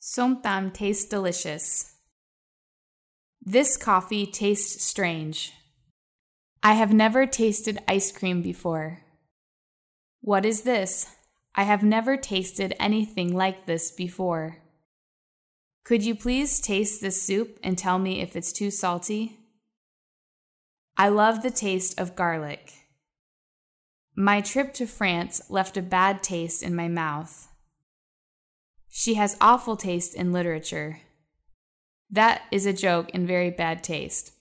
Somtam tastes delicious. This coffee tastes strange. I have never tasted ice cream before. What is this? I have never tasted anything like this before. Could you please taste this soup and tell me if it's too salty? I love the taste of garlic. My trip to France left a bad taste in my mouth. She has awful taste in literature. That is a joke in very bad taste.